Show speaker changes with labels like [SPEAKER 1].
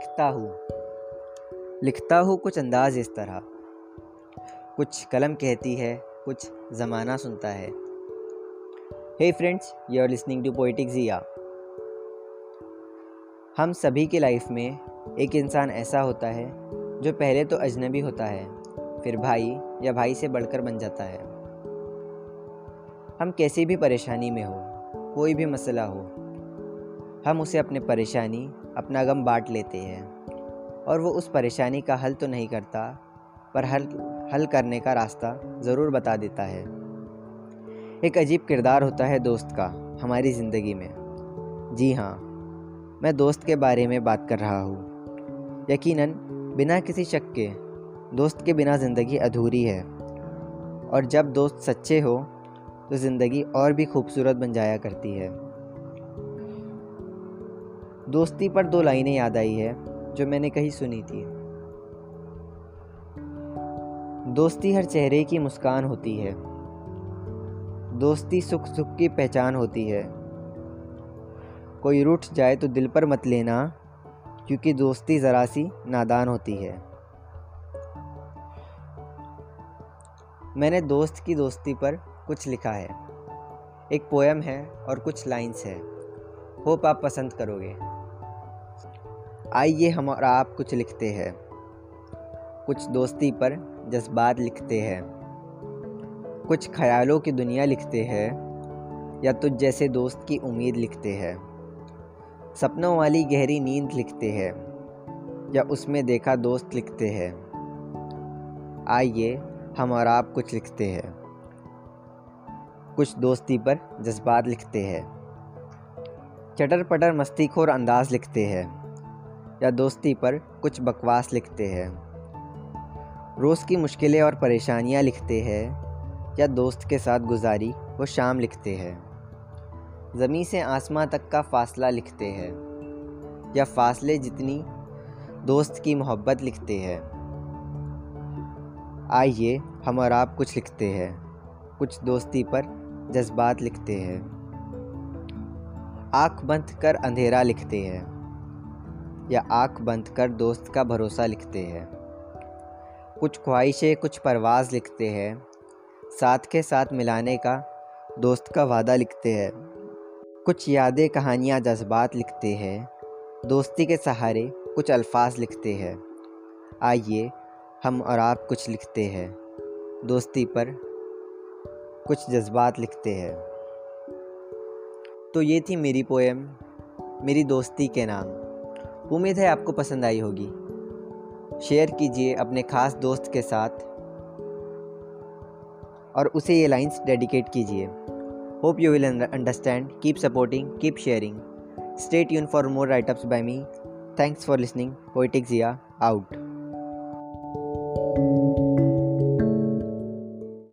[SPEAKER 1] लिखता हूँ। लिखता हूँ कुछ अंदाज इस तरह। कुछ कलम कहती है, कुछ ज़माना सुनता है। Hey friends you are listening to poetic Jiya हम सभी की लाइफ में एक इंसान ऐसा होता है, जो पहले तो अजनबी होता है, फिर भाई या भाई से बढ़कर बन जाता है। हम कैसी भी परेशानी में हो, कोई भी मसला हो, हम उसे अपने परेशानी अपना गम बांट लेते हैं। और वो उस परेशानी का हल तो नहीं करता, पर हल हल करने का रास्ता ज़रूर बता देता है। एक अजीब किरदार होता है दोस्त का, हमारी ज़िंदगी में। जी हाँ मैं दोस्त के बारे में बात कर रहा हूँ। यकीनन, बिना किसी शक के, दोस्त के बिना ज़िंदगी अधूरी है। और जब दोस्त सच्चे हो तो ज़िंदगी और भी खूबसूरत बन जाया करती है। दोस्ती पर दो लाइनें याद आई है, जो मैंने कहीं सुनी थी। दोस्ती हर चेहरे की मुस्कान होती है। दोस्ती सुख सुख की पहचान होती है। कोई रूठ जाए तो दिल पर मत लेना, क्योंकि दोस्ती ज़रा सी नादान होती है। मैंने दोस्त की दोस्ती पर कुछ लिखा है। एक पोएम है और कुछ लाइंस है। होप आप पसंद करोगे। आइए हम और आप कुछ लिखते हैं। कुछ दोस्ती पर जज्बात लिखते हैं। कुछ ख्यालों की दुनिया लिखते हैं। या तुझ जैसे दोस्त की उम्मीद लिखते हैं। सपनों वाली गहरी नींद लिखते हैं। या उसमें देखा दोस्त लिखते हैं। आइए हम और आप कुछ लिखते हैं। कुछ दोस्ती पर जज्बात लिखते हैं। चटर पटर मस्तीखोर अंदाज लिखते हैं। या दोस्ती पर कुछ बकवास लिखते हैं। रोज़ की मुश्किलें और परेशानियाँ लिखते हैं या दोस्त के साथ गुजारी वो शाम लिखते हैं। ज़मीं से आसमां तक का फ़ासला लिखते हैं या फासले जितनी दोस्त की मोहब्बत लिखते हैं। आइए हम और आप कुछ लिखते हैं, कुछ दोस्ती पर जज्बात लिखते हैं। आँख बंद कर अंधेरा लिखते हैं। या आँख बंद कर दोस्त का भरोसा लिखते हैं। कुछ ख्वाहिशें, कुछ परवाज़ लिखते हैं। साथ के साथ मिलाने का दोस्त का वादा लिखते हैं। कुछ यादें, कहानियाँ, जज्बात लिखते हैं। दोस्ती के सहारे कुछ अल्फाज लिखते हैं। आइए हम और आप कुछ लिखते हैं। दोस्ती पर कुछ जज्बात लिखते हैं। तो ये थी मेरी पोएम मेरी दोस्ती के नाम। उम्मीद है आपको पसंद आई होगी। शेयर कीजिए अपने ख़ास दोस्त के साथ और उसे ये लाइंस डेडिकेट कीजिए। Hope you will understand. Keep supporting keep sharing stay यून for more write ups by me thanks for listening poetic Jiya out